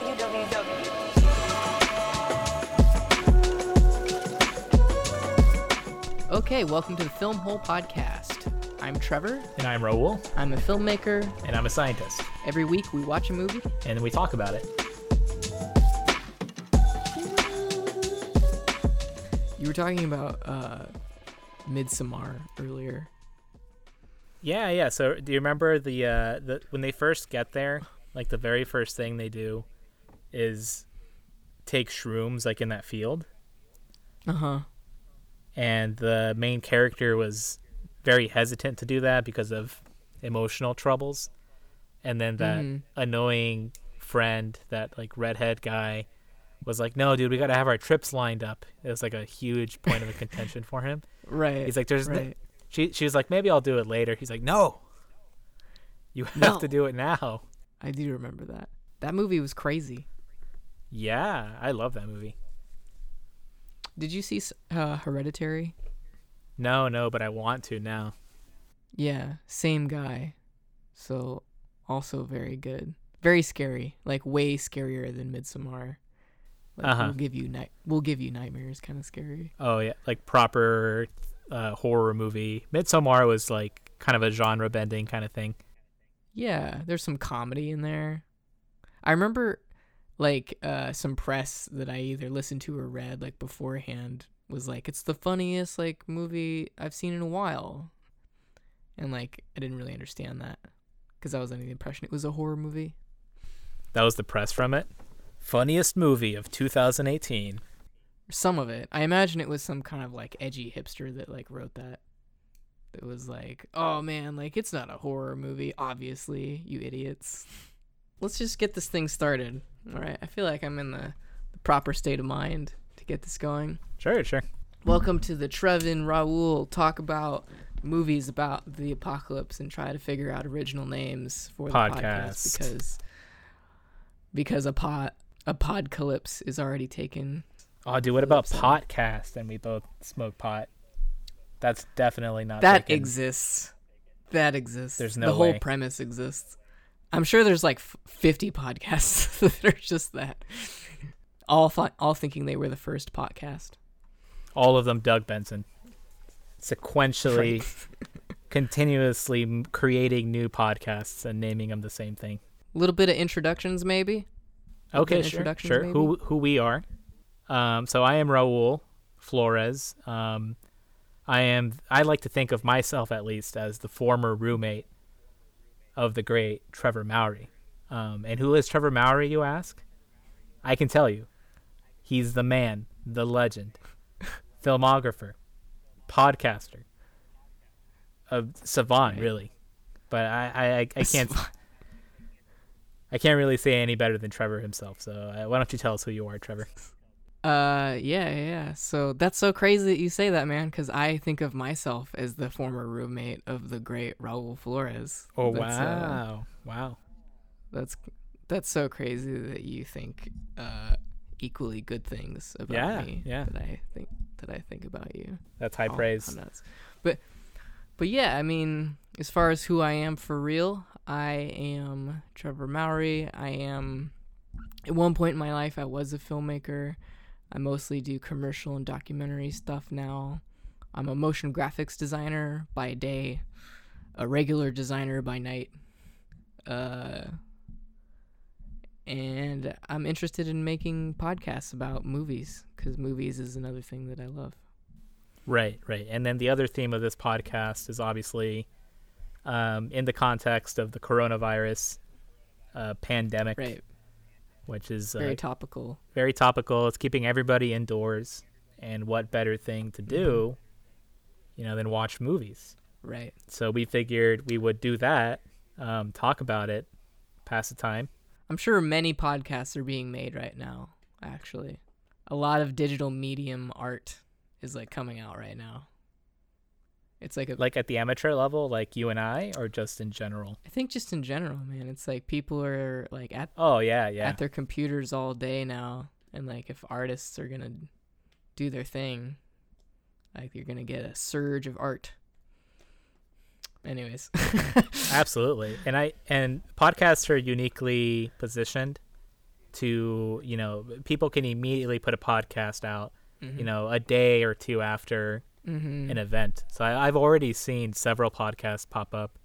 www. Okay, welcome to the Film Hole Podcast. I'm Trevor. And I'm Raul, I'm a filmmaker. and I'm a scientist. Every week we watch a movie. And then we talk about it. You were talking about uh, Midsommar earlier. Yeah, yeah. So do you remember the uh the when they first get there, like the very first thing they do is take shrooms like in that field. Uh huh. And the main character was very hesitant to do that because of emotional troubles. And then that Mhm. annoying friend, that like redhead guy was like, "No, dude, we got to have our trips lined up." It was like a huge point of contention for him. Right. He's like, "There's right. She she was like, maybe I'll do it later. He's like, no, you have No. to do it now. I do remember that. That movie was crazy. Yeah, I love that movie. Did you see uh, Hereditary? No, no, but I want to now. Yeah, same guy. So also very good. Very scary. Like way scarier than Midsommar. Like Uh-huh. we'll give you night we'll give you nightmares kind of scary. Oh yeah, like proper uh, horror movie. Midsommar was like kind of a genre bending kind of thing. Yeah, there's some comedy in there. I remember like uh some press that I either listened to or read like beforehand was like it's the funniest like movie I've seen in a while. And like I didn't really understand that cuz I was under the impression it was a horror movie. That was the press from it. Funniest movie of 2018. Some of it. I imagine it was some kind of like edgy hipster that like wrote that. It was like, "Oh man, like it's not a horror movie, obviously, you idiots." Let's just get this thing started. All right. I feel like I'm in the, the proper state of mind to get this going. Sure, sure. Welcome to the Trevin Raul talk about movies about the apocalypse and try to figure out original names for the podcast Podcast. because because a pot a podcalypse is already taken. Oh, dude, what about podcast? And we both smoke pot. That's definitely not That taken. exists. That exists. There's no the no whole premise exists. I'm sure there's like 50 podcasts that are just that. All fi- all thinking they were the first podcast. All of them, Doug Benson. Sequentially, continuously creating new podcasts and naming them the same thing. A little bit of introductions maybe. Okay, sure, sure. maybe? Who who we are? Um, so I am Raul Flores. Um, I am. I like to think of myself at least as the former roommate of the great Trevor Mowry. Um, and who is Trevor Mowry? You ask. I can tell you. He's the man, the legend, filmographer, podcaster, a savant, really. But I, I, I, I can't. I can't really say any better than Trevor himself. So uh, why don't you tell us who you are, Trevor? Uh, yeah, yeah. So that's so crazy that you say that, man, because I think of myself as the former roommate of the great Raul Flores. Oh That's, uh, wow, wow. that's that's so crazy that you think uh equally good things about Yeah, me. yeah. That I think that I think about you. That's high Oh, praise. But but yeah, I mean, as far as who I am for real, I am Trevor Mowry. I am at one point in my life I was a filmmaker. I mostly do commercial and documentary stuff now. I'm a motion graphics designer by day, a regular designer by night. Uh and I'm interested in making podcasts about movies cuz movies is another thing that I love. Right, right. And then the other theme of this podcast is obviously um, in the context of the coronavirus uh, pandemic, Right. Which is uh, Very topical. very topical. It's keeping everybody indoors, and what better thing to do, you know, than watch movies? Right. So we figured we would do that, um, talk about it, pass the time. I'm sure many podcasts are being made right now, actually. A lot of digital medium art is like coming out right now. It's like a Like at the amateur level, like you and I, or just in general. I think just in general, man, it's like people are like at Oh yeah, yeah. at their computers all day now and like if artists are going to do their thing, like you're going to get a surge of art. Anyways. Absolutely. And I and podcasts are uniquely positioned to you know people can immediately put a podcast out Mhm. you know a day or two after Mhm. an event. So I, I've already seen several podcasts pop up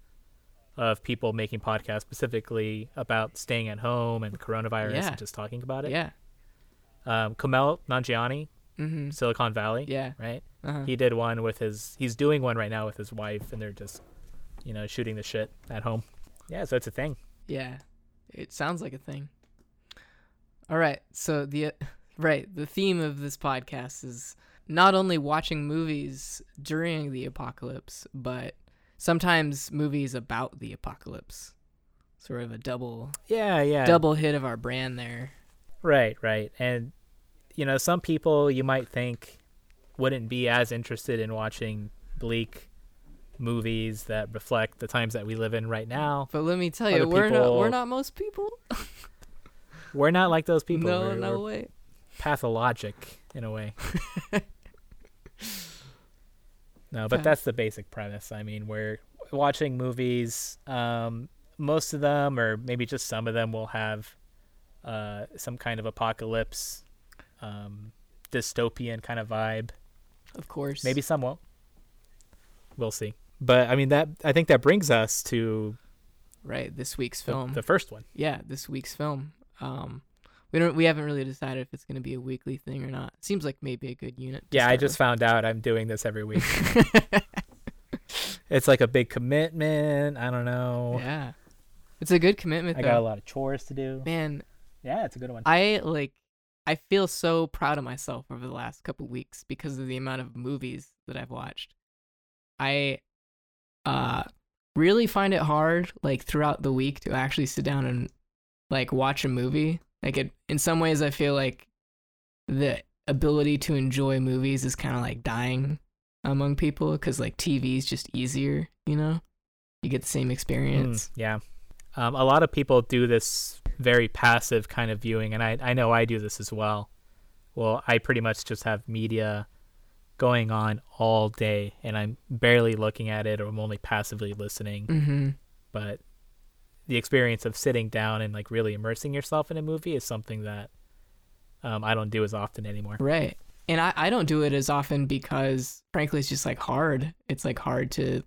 of people making podcasts specifically about staying at home and coronavirus Yeah. and just talking about it. yeah. Um, Kumail Nanjiani, Mhm. Silicon Valley, Yeah. right? Uh-huh. He did one with his. He's doing one right now with his wife, and they're just, you know, shooting the shit at home. Yeah, so it's a thing. Yeah, it sounds like a thing. All right, so the right the theme of this podcast is not only watching movies during the apocalypse, but sometimes movies about the apocalypse. Sort of a double Yeah, yeah. double hit of our brand there. Right, right. And you know, some people you might think wouldn't be as interested in watching bleak movies that reflect the times that we live in right now. But let me tell you, Other we're not we're not most people. We're not like those people. no, we're, no we're way. pathologic in a way. no, but Okay. that's the basic premise. I mean, we're watching movies. Um, most of them, or maybe just some of them, will have uh, some kind of apocalypse, um, dystopian kind of vibe. Of course. Maybe some won't. We'll see. But I mean, that I think that brings us to right this week's the, film. the first one. yeah, this week's film. Um, we don't we haven't really decided if it's going to be a weekly thing or not. Seems like maybe a good unit. to Yeah, I start just found out I'm doing this every week. it's like a big commitment. I don't know. yeah, it's a good commitment I got a lot of chores to do. Man, Yeah, it's a good one. I like. I feel so proud of myself over the last couple weeks because of the amount of movies that I've watched. I uh really find it hard like throughout the week to actually sit down and like watch a movie. Like it in some ways I feel like the ability to enjoy movies is kind of like dying among people cuz like TV is just easier, you know? You get the same Mm, experience. yeah. Um, a lot of people do this very passive kind of viewing, and I, I know I do this as well. Well, I pretty much just have media going on all day, and I'm barely looking at it, or I'm only passively listening. Mhm. But the experience of sitting down and like really immersing yourself in a movie is something that um, I don't do as often anymore. Right. And I, I don't do it as often because frankly it's just like hard. It's like hard to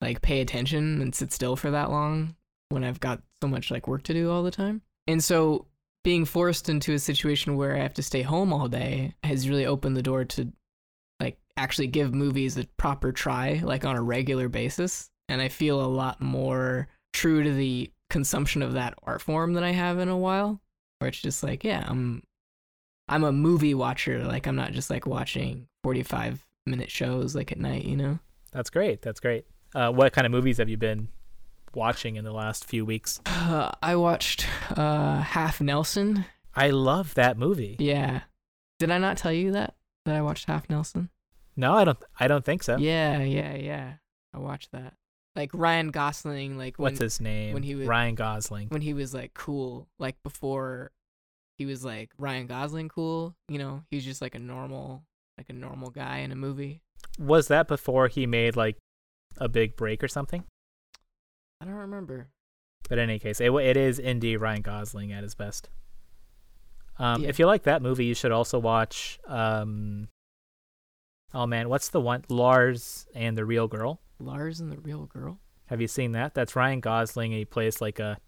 like pay attention and sit still for that long when I've got so much like work to do all the time. And so being forced into a situation where I have to stay home all day has really opened the door to like actually give movies a proper try like on a regular basis and I feel a lot more true to the consumption of that art form that I have in a while where it's just like yeah, I'm I'm a movie watcher. Like I'm not just like watching 45 minute shows like at night, you know? That's great. That's great. Uh, what kind of movies have you been watching in the last few weeks? Uh, I watched uh Half Nelson. I love that movie. Yeah. Did I not tell you that that I watched Half Nelson? No, I don't. I don't think so. Yeah, yeah, yeah. I watched that. Like Ryan Gosling like when What's his name? when he was- Ryan Gosling. when he was like cool, like before he was like Ryan Gosling cool, you know, he was just like a normal like a normal guy in a movie. Was that before he made like a big break or something? I don't remember. But in any case, it, it is indie Ryan Gosling at his best. Um, Yeah. If you like that movie, you should also watch. Um, oh man, what's the one? Lars and the Real Girl. Lars and the Real Girl? Have you seen that? That's Ryan Gosling. He plays like a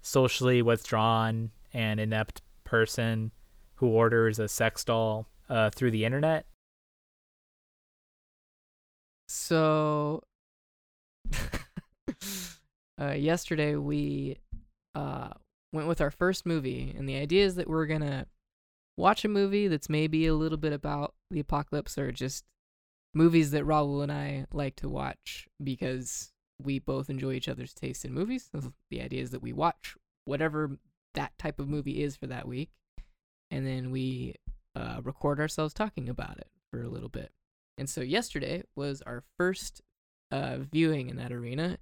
socially withdrawn and inept person who orders a sex doll uh, through the internet. So, uh, yesterday we uh, went with our first movie, and the idea is that we're gonna watch a movie that's maybe a little bit about the apocalypse, or just movies that Raul and I like to watch because we both enjoy each other's taste in movies. The idea is that we watch whatever that type of movie is for that week, and then we uh, record ourselves talking about it for a little bit. And so yesterday was our first uh, viewing in that arena,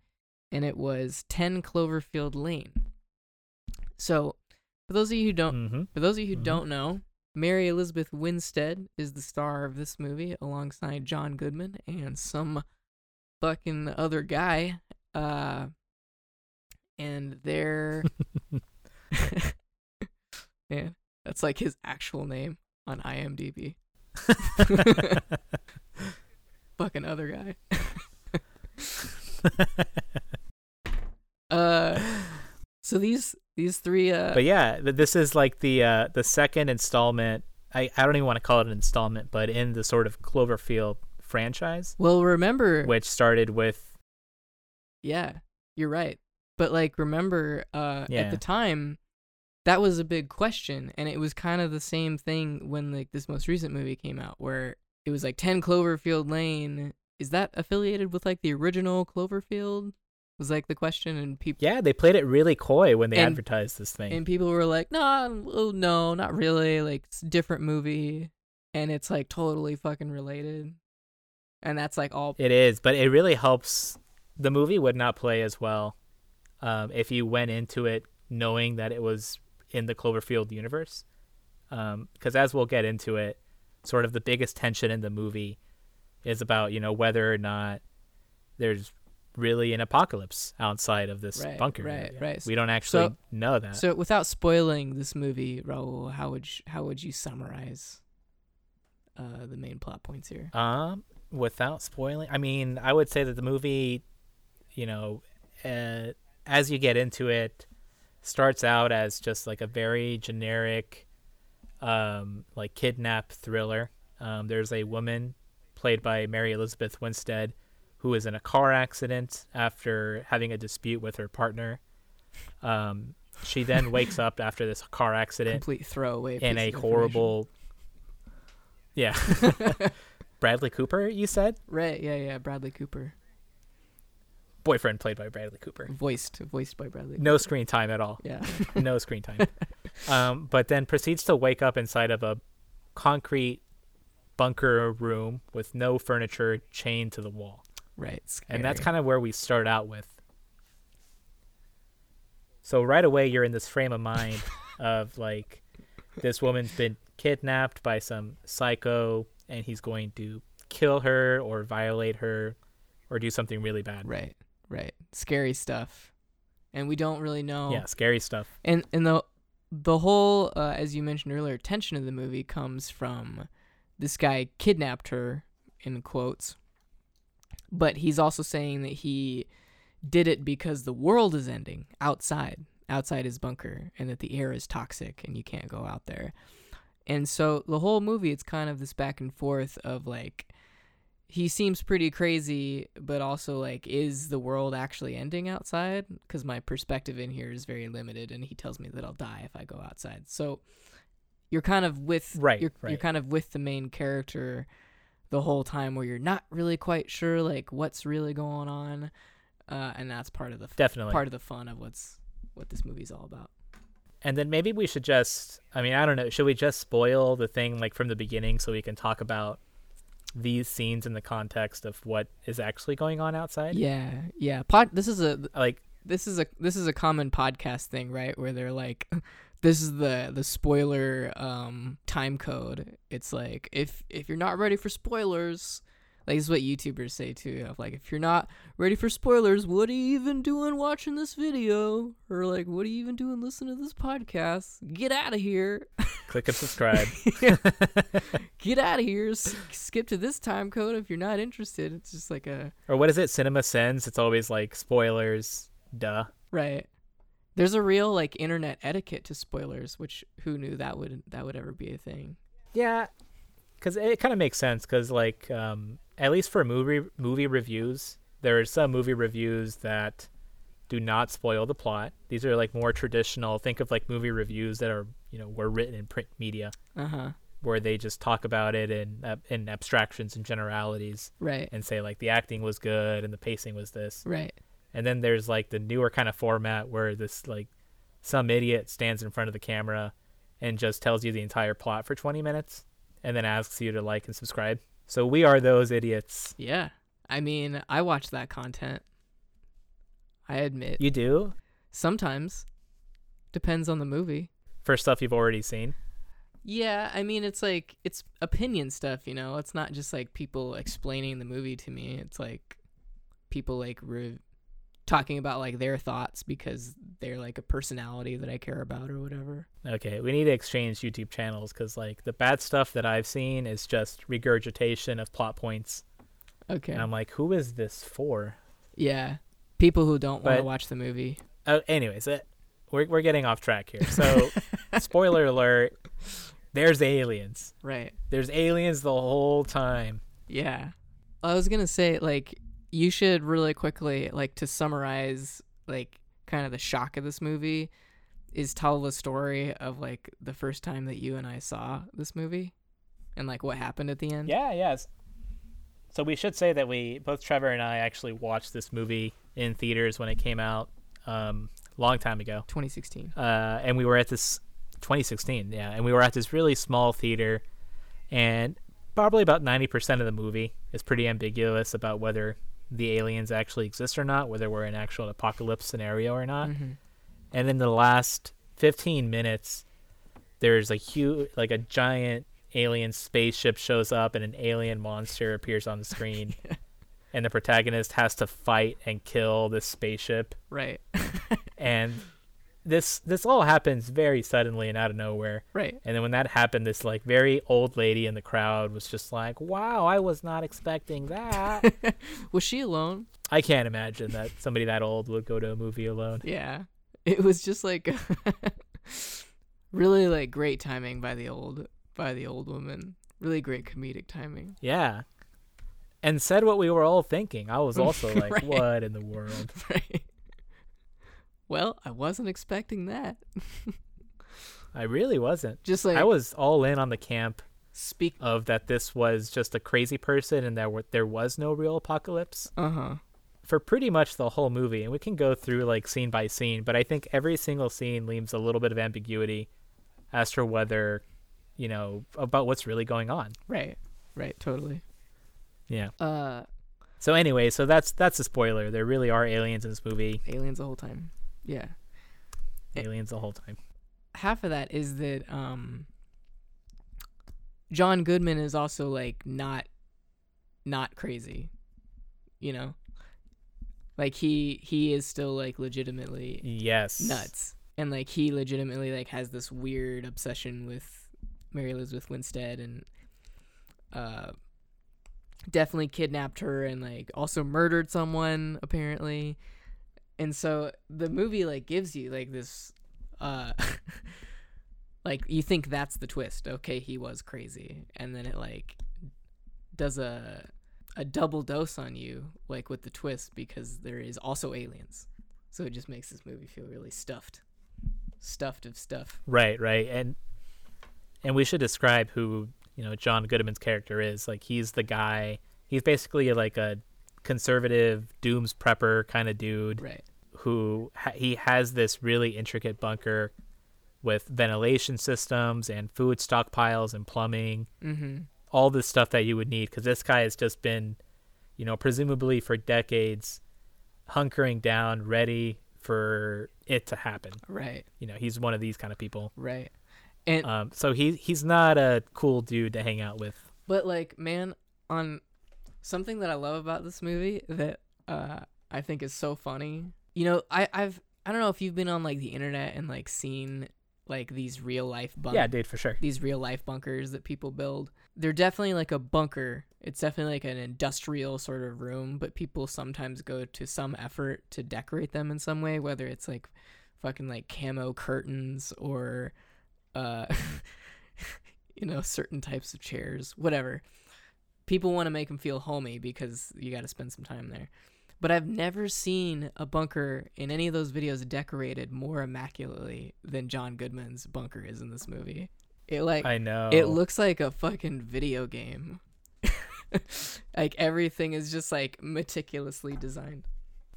and it was 10 Cloverfield Lane. So, for those of you who don't, Mm-hmm. for those of you who Mhm. don't know, Mary Elizabeth Winstead is the star of this movie alongside John Goodman and some fucking other guy. Uh, and they're Man, that's like his actual name on IMDb. Fucking other guy. uh, so these these three. Uh, but yeah, this is like the uh, the second installment. I, I don't even want to call it an installment, but in the sort of Cloverfield franchise, well, remember, which started with yeah, you're right. But like, remember, uh, Yeah. at the time, that was a big question, and it was kind of the same thing when like this most recent movie came out, where it was like Ten Cloverfield Lane. Is that affiliated with like the original Cloverfield? Was like the question, and people yeah, they played it really coy when they And- advertised this thing. and people were like, "No, oh, no, not really. Like, it's a different movie, and it's like totally fucking related." And that's like all. It is, but it really helps. The movie would not play as well um, if you went into it knowing that it was in the Cloverfield universe. Because as we'll get into it, sort of the biggest tension in the movie is about you know whether or not there's really an apocalypse outside of this Right, bunker. right, area. right. We don't actually So- know that. So, without spoiling this movie, Raul, how would you, how would you summarize uh, the main plot points here? Um, without spoiling, I mean, I would say that the movie, you know, uh, as you get into it, starts out as just like a very generic, um, like kidnap thriller. Um, there's a woman played by Mary Elizabeth Winstead who is in a car accident after having a dispute with her partner. Um, she then wakes up after this car accident Complete throwaway. in a horrible. Yeah. Bradley Cooper, you said? right? Yeah, yeah. Bradley Cooper, Boyfriend played by Bradley Cooper. voiced voiced by Bradley. No Cooper. screen time at all. Yeah. No screen time. um, but then proceeds to wake up inside of a concrete bunker room with no furniture chained to the wall. Right. And that's kind of where we start out with. So right away you're in this frame of mind of like this woman's been kidnapped by some psycho and he's going to kill her or violate her or do something really bad. right, right. Scary stuff, and we don't really know. Yeah, scary stuff. and and the the whole uh, as you mentioned earlier tension of the movie comes from this guy kidnapped her in quotes but he's also saying that he did it because the world is ending outside outside his bunker and that the air is toxic and you can't go out there. And so the whole movie it's kind of this back and forth of like he seems pretty crazy but also like is the world actually ending outside? Because my perspective in here is very limited and he tells me that i'll die if i go outside. So you're kind of with Right, you're, you're kind of with the main character the whole time where you're not really quite sure like what's really going on uh, and that's part of the f- Definitely. part of the fun of what's what this movie's all about And then maybe we should just I mean, I don't know, should we just spoil the thing like from the beginning so we can talk about these scenes in the context of what is actually going on outside? yeah yeah pod this is a Like this is a this is a common podcast thing, right? Where they're like, this is the the spoiler um time code. It's like if if you're not ready for spoilers, like this is what YouTubers say too. Of like if you're not ready for spoilers, what are you even doing watching this video? Or like what are you even doing listening to this podcast? Get out of here. click and subscribe. Get out of here. S- skip to this time code if you're not interested. It's just like a or what is it? Cinema Sins. It's always like spoilers. Duh. Right. There's a real like internet etiquette to spoilers, which who knew that would that would ever be a thing. Yeah, because it kind of makes sense. Because like, um, at least for movie movie reviews, there are some movie reviews that do not spoil the plot. These are like more traditional. Think of like movie reviews that are you know were written in print media, Uh huh. where they just talk about it in in abstractions and generalities, Right. and say like the acting was good and the pacing was this. Right. And then there's like the newer kind of format where this like some idiot stands in front of the camera and just tells you the entire plot for 20 minutes and then asks you to like and subscribe. So we are those idiots. Yeah. I mean, I watch that content. I admit. You do Sometimes. Depends on the movie. for stuff you've already seen. Yeah, I mean it's like it's opinion stuff, you know. It's not just like people explaining the movie to me. It's like people like re- talking about like their thoughts because they're like a personality that I care about or whatever. Okay, we need to exchange YouTube channels because like the bad stuff that I've seen is just regurgitation of plot points, Okay. and I'm like, who is this for? yeah. People who don't want to watch the movie. Uh, anyways, uh, we're we're getting off track here. So, spoiler alert: there's aliens. Right. There's aliens the whole time. Yeah. I was going to say like you should really quickly like to summarize like kind of the shock of this movie is tell the story of like the first time that you and I saw this movie and like what happened at the end. Yeah, yes. So we should say that we both Trevor and I actually watched this movie in theaters when it came out, um, long time ago. 2016. uh, and we were at this 2016, yeah, and we were at this really small theater, and probably about 90% of the movie is pretty ambiguous about whether the aliens actually exist or not, whether we're in actual apocalypse scenario or not. Mhm. And in the last 15 minutes, there's a huge, like a giant alien spaceship shows up, and an alien monster appears on the screen. And the protagonist has to fight and kill this spaceship Right. and this this all happens very suddenly and out of nowhere right. and then when that happened this like very old lady in the crowd was just like wow i was not expecting that Was she alone? i can't imagine that somebody that old would go to a movie alone Yeah. It was just like really like great timing by the old by the old woman. Really great comedic timing. yeah and said what we were all thinking i was also like Right. what in the world Right. Well, I wasn't expecting that. i really wasn't Just like i was all in on the camp speak of that this was just a crazy person and that were, there was no real apocalypse uh-huh. for pretty much the whole movie, and we can go through like scene by scene, but I think every single scene leaves a little bit of ambiguity as to whether, you know, about what's really going on. Right. Right, totally. Yeah. Uh So anyway, so that's that's a spoiler. There really are aliens in this movie. aliens the whole time. Yeah. Eh. Aliens the whole time. half of that is that um John Goodman is also like not not crazy. You know? Like he he is still like legitimately Yes. nuts. And like he legitimately like has this weird obsession with Mary Elizabeth Winstead and uh definitely kidnapped her and like also murdered someone apparently. And so the movie like gives you like this uh like you think that's the twist. Okay, he was crazy. And then it like does a a double dose on you like with the twist because there is also aliens. So it just makes this movie feel really stuffed. Stuffed of stuff. Right, right. And and we should describe who, you know, John Goodman's character is. Like he's the guy he's basically like a conservative dooms prepper kind of dude. Right. who ha- he has this really intricate bunker with ventilation systems and food stockpiles and plumbing, Mm-hmm. all this stuff that you would need because this guy has just been, you know, presumably for decades, hunkering down, ready for it to happen. Right. You know, he's one of these kind of people. Right. And Um, so he he's not a cool dude to hang out with. but like man, on something that I love about this movie that uh I think is so funny. You know, I I've I don't know if you've been on like the internet and like seen like these real life bunk Yeah, dude, for sure. these real life bunkers that people build. They're definitely like a bunker. It's definitely like an industrial sort of room, but people sometimes go to some effort to decorate them in some way, whether it's like fucking like camo curtains or uh you know, certain types of chairs, whatever. People want to make them feel homey because you got to spend some time there. But I've never seen a bunker in any of those videos decorated more immaculately than John Goodman's bunker is in this movie. It like I know. it looks like a fucking video game. like everything is just like meticulously designed.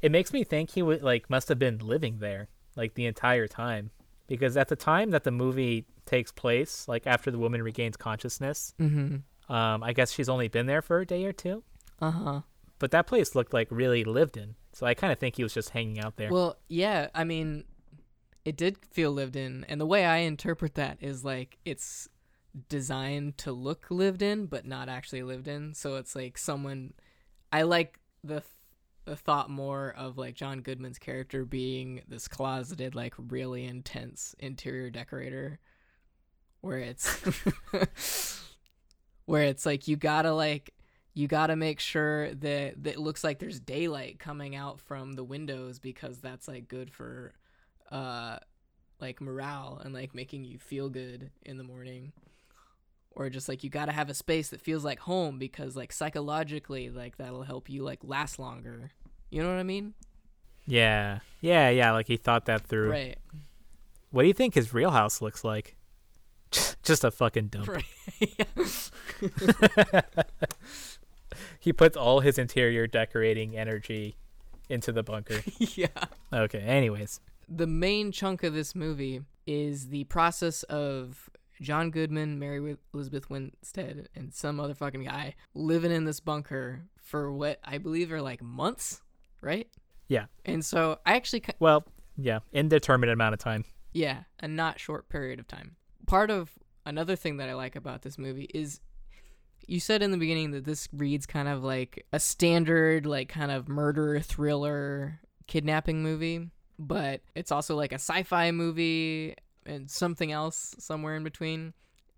it makes me think he would like must have been living there like the entire time because at the time that the movie takes place like after the woman regains consciousness Mm-hmm. Um i guess she's only been there for a day or two Uh huh. but that place looked like really lived in so i kind of think he was just hanging out there Well, yeah. I mean, it did feel lived in, and the way I interpret that is like it's designed to look lived in, but not actually lived in. So it's like someone. I like the thought more of like John Goodman's character being this closeted, like really intense interior decorator, where it's where it's like you gotta like you gotta make sure that that it looks like there's daylight coming out from the windows because that's like good for uh like morale and like making you feel good in the morning or just like you got to have a space that feels like home because like psychologically like that'll help you like last longer you know what i mean Yeah, yeah, yeah. Like he thought that through. right What do you think his real house looks like? Just a fucking dump. right He puts all his interior decorating energy into the bunker. yeah Okay. Anyways, the main chunk of this movie is the process of John Goodman, Mary Elizabeth Winstead, and some other fucking guy living in this bunker for what I believe are like months, right? Yeah. And so I actually, ki- well, yeah, indeterminate amount of time. yeah, a not short period of time. Part of another thing that I like about this movie is you said in the beginning that this reads kind of like a standard, like kind of murder thriller kidnapping movie, but it's also like a sci fi movie and something else somewhere in between.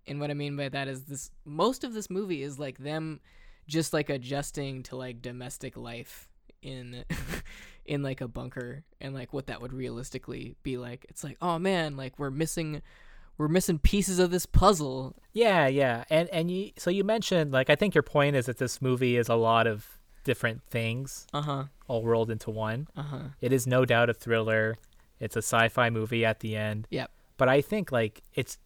And what I mean by that is this most of this movie is like them just like adjusting to like domestic life in in like a bunker and like what that would realistically be like. It's like, oh man, like we're missing we're missing pieces of this puzzle. Yeah, yeah. And and you so you mentioned like I think your point is that this movie is a lot of different things Uh-huh. all rolled into one. Uh-huh. It is no doubt a thriller. It's a sci-fi movie at the end. Yep. But I think like it's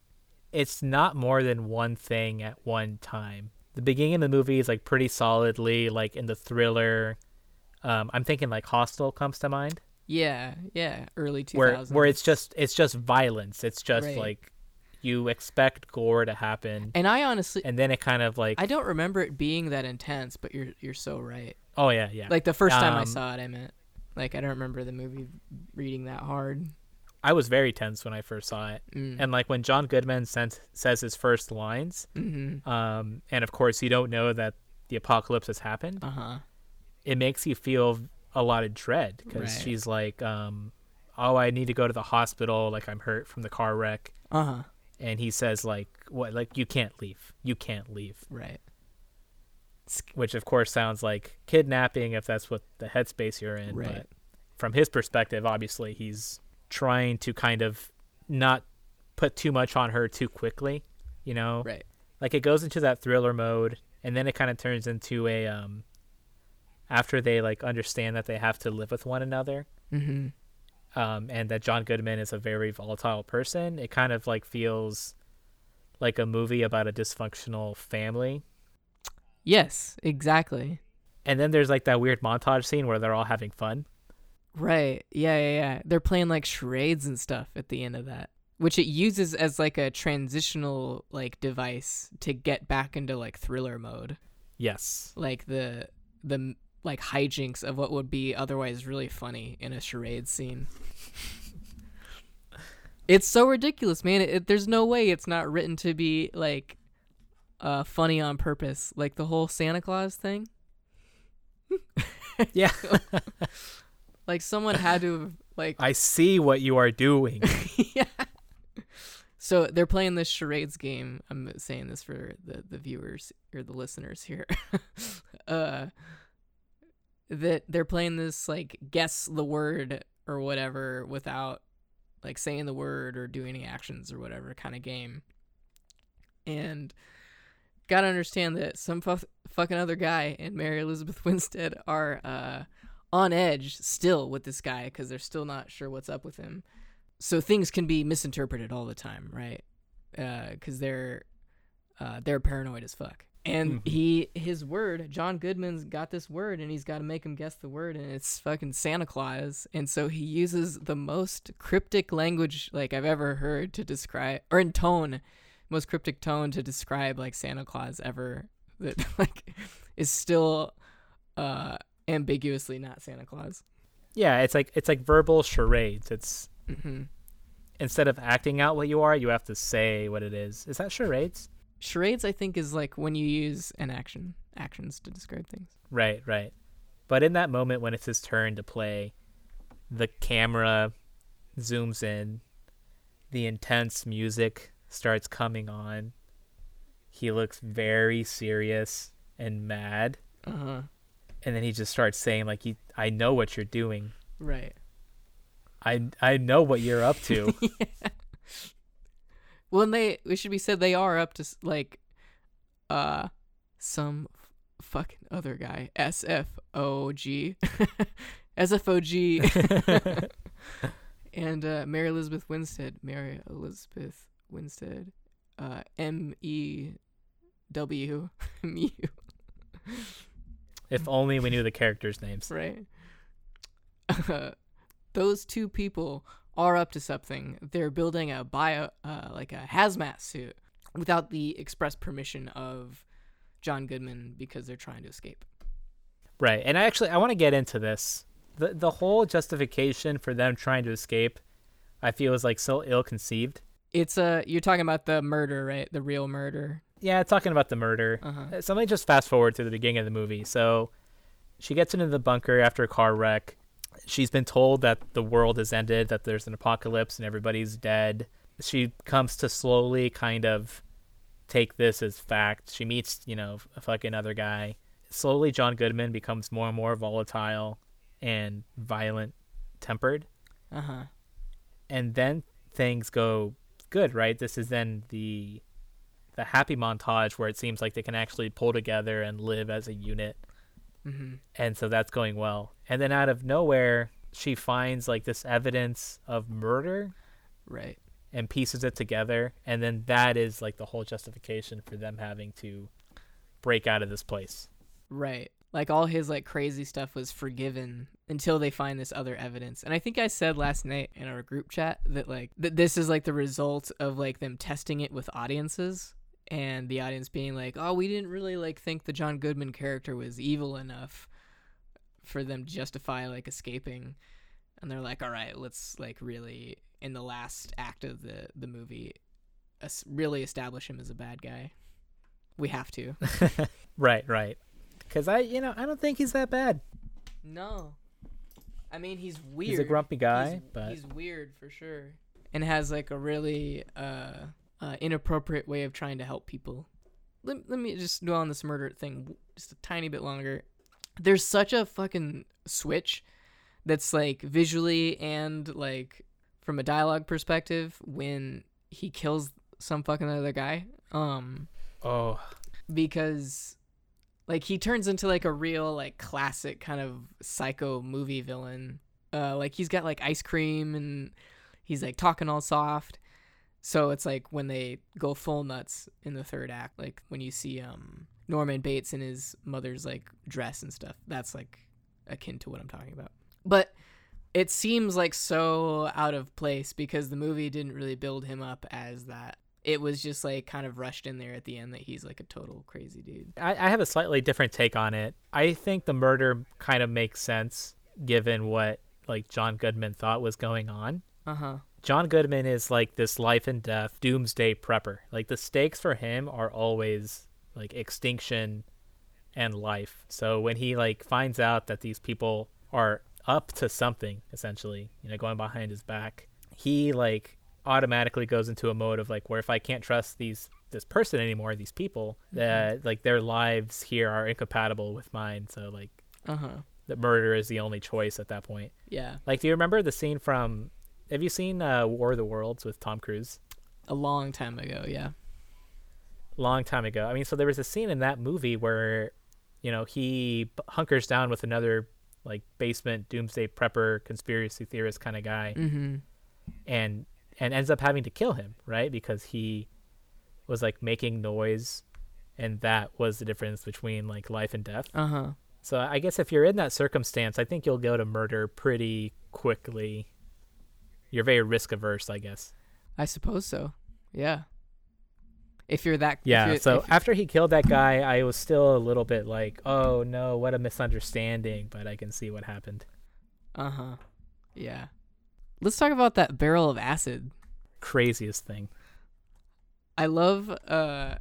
it's not more than one thing at one time. The beginning of the movie is like pretty solidly like in the thriller. Um, I'm thinking like Hostel comes to mind, Yeah, yeah, early 2000s. where where it's just it's just violence. It's just Right. like you expect gore to happen, And I honestly and then it kind of like I don't remember it being that intense, but you're you're so right. oh yeah yeah. Like the first time I Um, saw it, I meant like I don't remember the movie reading that hard. I was very tense when I first saw it, Mm. and like when John Goodman sent, says his first lines, Mhm. um, and of course you don't know that the apocalypse has happened. Uh-huh. it makes you feel a lot of dread because Right. she's like, um, "Oh, I need to go to the hospital. Like I'm hurt from the car wreck." Uh-huh. And he says, "Like what? Like you can't leave. You can't leave." Right. Which of course sounds like kidnapping if that's what the headspace you're in. Right. But from his perspective, obviously he's trying to kind of not put too much on her too quickly. You know, Right. like it goes into that thriller mode and then it kind of turns into a um after they like understand that they have to live with one another Mhm. Um and that John Goodman is a very volatile person it kind of like feels like a movie about a dysfunctional family Yes, exactly. and then there's like that weird montage scene where they're all having fun Right. Yeah, yeah, yeah. They're playing like charades and stuff at the end of that, which it uses as like a transitional like device to get back into like thriller mode. yes Like the the like hijinks of what would be otherwise really funny in a charade scene. it's so ridiculous, man. It, it- there's no way it's not written to be like uh funny on purpose. Like the whole Santa Claus thing. yeah Like someone had to like I see what you are doing yeah. So they're playing this charades game. I'm saying this for the, the viewers or the listeners here. uh, that they're playing this like guess the word or whatever without like saying the word or doing any actions or whatever kind of game. And gotta understand that some fu- fucking other guy and Mary Elizabeth Winstead are uh, on edge still with this guy because they're still not sure what's up with him so things can be misinterpreted all the time, right? Because they're uh, they're paranoid as fuck. And Mhm. he his word, John Goodman's got this word, and he's got to make him guess the word, and it's fucking Santa Claus. And so he uses the most cryptic language like I've ever heard to describe, or in tone, most cryptic tone to describe like Santa Claus ever. That like is still uh ambiguously not Santa Claus. yeah it's like it's like verbal charades it's hmm instead of acting out what you are you have to say what it is is that charades Charades, I think, is like when you use an action actions to describe things. Right, right. But in that moment when it's his turn to play, the camera zooms in, the intense music starts coming on. He looks very serious and mad, Uh huh. and then he just starts saying like, "You- "I know what you're doing. Right. I I know what you're up to." Well, and they it should be said they are up to like, uh, some f- fucking other guy. S F O G, S F O G, and uh, Mary Elizabeth Winstead. Mary Elizabeth Winstead. Uh, M E W M U. if only we knew the characters' names. right? those two people are up to something. They're building a bio, uh, like a hazmat suit, without the express permission of John Goodman because they're trying to escape. Right. And I actually I want to get into this. The the whole justification for them trying to escape I feel is like so ill conceived. It's uh, you're talking about the murder, right? The real murder. Yeah, talking about the murder. Uh huh. Uh, So let me just fast forward to the beginning of the movie. So she gets into the bunker after a car wreck. She's been told that the world has ended, that there's an apocalypse and everybody's dead. She comes to slowly kind of take this as fact. She meets, you know, a fucking other guy. Slowly, John Goodman becomes more and more volatile and violent tempered. Uh huh. And then things go good, right? This is then the the happy montage where it seems like they can actually pull together and live as a unit Mm-hmm. and so that's going well and then out of nowhere she finds like this evidence of murder Right. and pieces it together and then that is like the whole justification for them having to break out of this place Right. Like all his like crazy stuff was forgiven until they find this other evidence. And I think I said last night in our group chat that like that this is like the result of like them testing it with audiences and the audience being like, "Oh, we didn't really like think the John Goodman character was evil enough for them to justify like escaping." And they're like, "All right, let's like really in the last act of the the movie really establish him as a bad guy. We have to." right right because i you know i don't think he's that bad No. I mean, he's weird. he's a grumpy guy He's- but he's weird for sure, and has like a really uh, uh, inappropriate way of trying to help people. Let, let me just dwell on this murder thing just a tiny bit longer. There's such a fucking switch that's like visually and like from a dialogue perspective when he kills some fucking other guy. Um, oh because like he turns into like a real like classic kind of psycho movie villain uh like he's got like ice cream and he's like talking all soft so it's like when they go full nuts in the third act like when you see um norman bates in his mother's like dress and stuff that's like akin to what i'm talking about but it seems like so out of place because the movie didn't really build him up as that it was just like kind of rushed in there at the end that he's like a total crazy dude. I, I have a slightly different take on it. I think the murder kind of makes sense given what like John Goodman thought was going on. Uh huh. John Goodman is like this life and death doomsday prepper. Like the stakes for him are always like extinction and life. So when he like finds out that these people are up to something essentially, you know, going behind his back, he like automatically goes into a mode of like where if I can't trust these this person anymore, these people, that like their lives here are incompatible with mine. So like Uh huh. the murder is the only choice at that point. Yeah. Like, do you remember the scene from? Have you seen uh, War of the Worlds with Tom Cruise? A long time ago. Yeah. Long time ago. I mean, so there was a scene in that movie where, you know, he hunkers down with another like basement doomsday prepper conspiracy theorist kind of guy, Mm-hmm. and and ends up having to kill him, right? Because he was like making noise, and that was the difference between like life and death. Uh huh. So I guess if you're in that circumstance, I think you'll go to murder pretty quickly. You're very risk averse, I guess. I suppose so. Yeah. If you're that. Yeah. you're- So after he killed that guy, I was still a little bit like, "Oh no, what a misunderstanding!" But I can see what happened. Uh huh. Yeah. Let's talk about that barrel of acid. Craziest thing. I love uh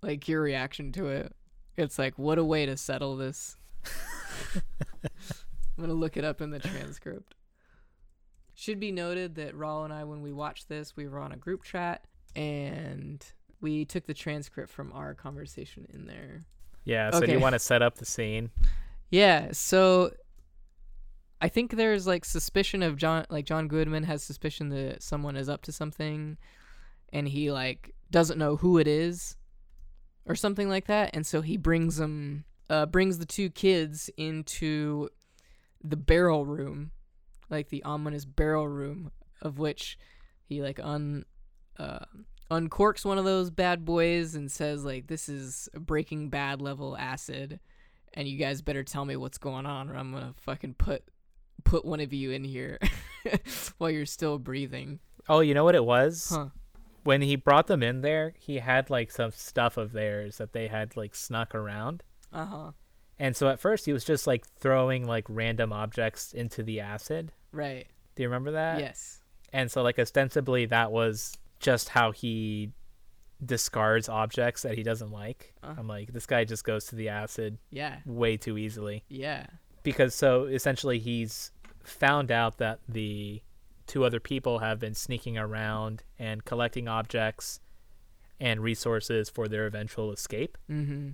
like your reaction to it. It's like what a way to settle this. I'm gonna look it up in the transcript. Should be noted that Raul and I, when we watched this, we were on a group chat and we took the transcript from our conversation in there. Yeah. So do you want to set up the scene? Yeah, so I think there's like suspicion of John like John Goodman has suspicion that someone is up to something and he like doesn't know who it is or something like that and so he brings them uh brings the two kids into the barrel room like the ominous barrel room of which he like un uh uncorks one of those bad boys and says like this is breaking bad level acid and you guys better tell me what's going on or I'm gonna fucking put put one of you in here while you're still breathing. Oh, you know what it was? Huh. When he brought them in there, he had like some stuff of theirs that they had like snuck around. Uh huh. And so at first he was just like throwing like random objects into the acid. Right. Do you remember that? yes. And so like ostensibly that was just how he discards objects that he doesn't like. Uh. I'm like this guy just goes to the acid Yeah. way too easily. Yeah. because so essentially he's found out that the two other people have been sneaking around and collecting objects and resources for their eventual escape Mm-hmm.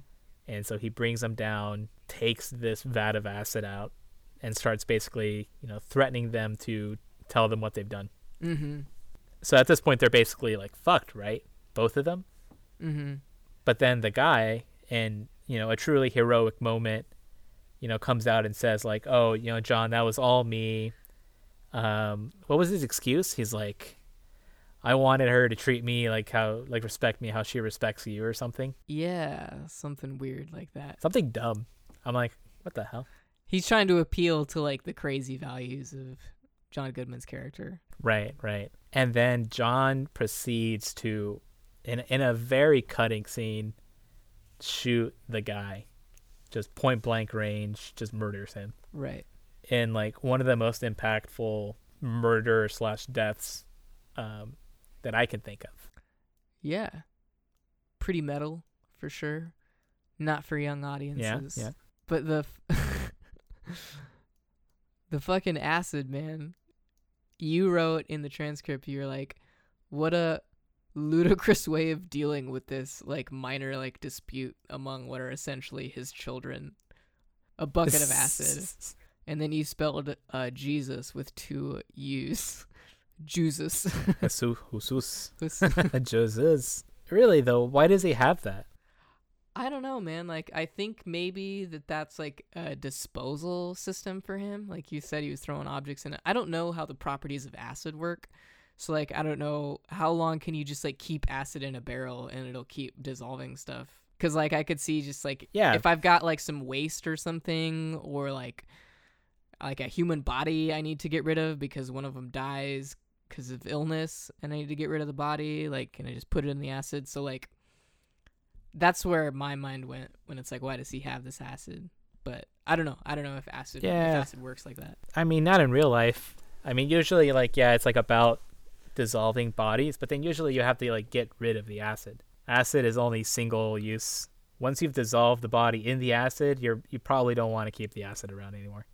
and so he brings them down takes this vat of acid out and starts basically you know threatening them to tell them what they've done Mm-hmm. so at this point they're basically like fucked right both of them Mm-hmm. but then the guy in you know a truly heroic moment you know comes out and says like oh you know john that was all me um what was his excuse he's like i wanted her to treat me like how like respect me how she respects you or something Yeah. Something weird like that. something dumb i'm like what the hell He's trying to appeal to like the crazy values of John Goodman's character. right right and then john proceeds to in in a very cutting scene shoot the guy just point blank range just murders him Right. in like one of the most impactful murder slash deaths um, that I can think of. Yeah. Pretty metal for sure. Not for young audiences. yeah. But the f- the fucking acid, man. You wrote in the transcript you're like what a ludicrous way of dealing with this like minor like dispute among what are essentially his children. A bucket of acid. And then you spelled uh Jesus with two U's. Jesus. Jesus. Jesus. Really though, why does he have that? I don't know, man. Like, I think maybe that that's like a disposal system for him. Like you said, he was throwing objects in it. I don't know how the properties of acid work. So, like, I don't know how long can you just like keep acid in a barrel and it'll keep dissolving stuff. Cause like I could see just like Yeah. if I've got like some waste or something or like like a human body I need to get rid of because one of them dies because of illness and I need to get rid of the body. Like, can I just put it in the acid? So like that's where my mind went when it's like, why does he have this acid? But I don't know. I don't know if acid if Yeah. acid works like that. I mean, not in real life. I mean, usually like yeah, it's like about dissolving bodies, but then usually you have to like get rid of the acid. Acid is only single use. Once you've dissolved the body in the acid, you're you probably don't want to keep the acid around anymore.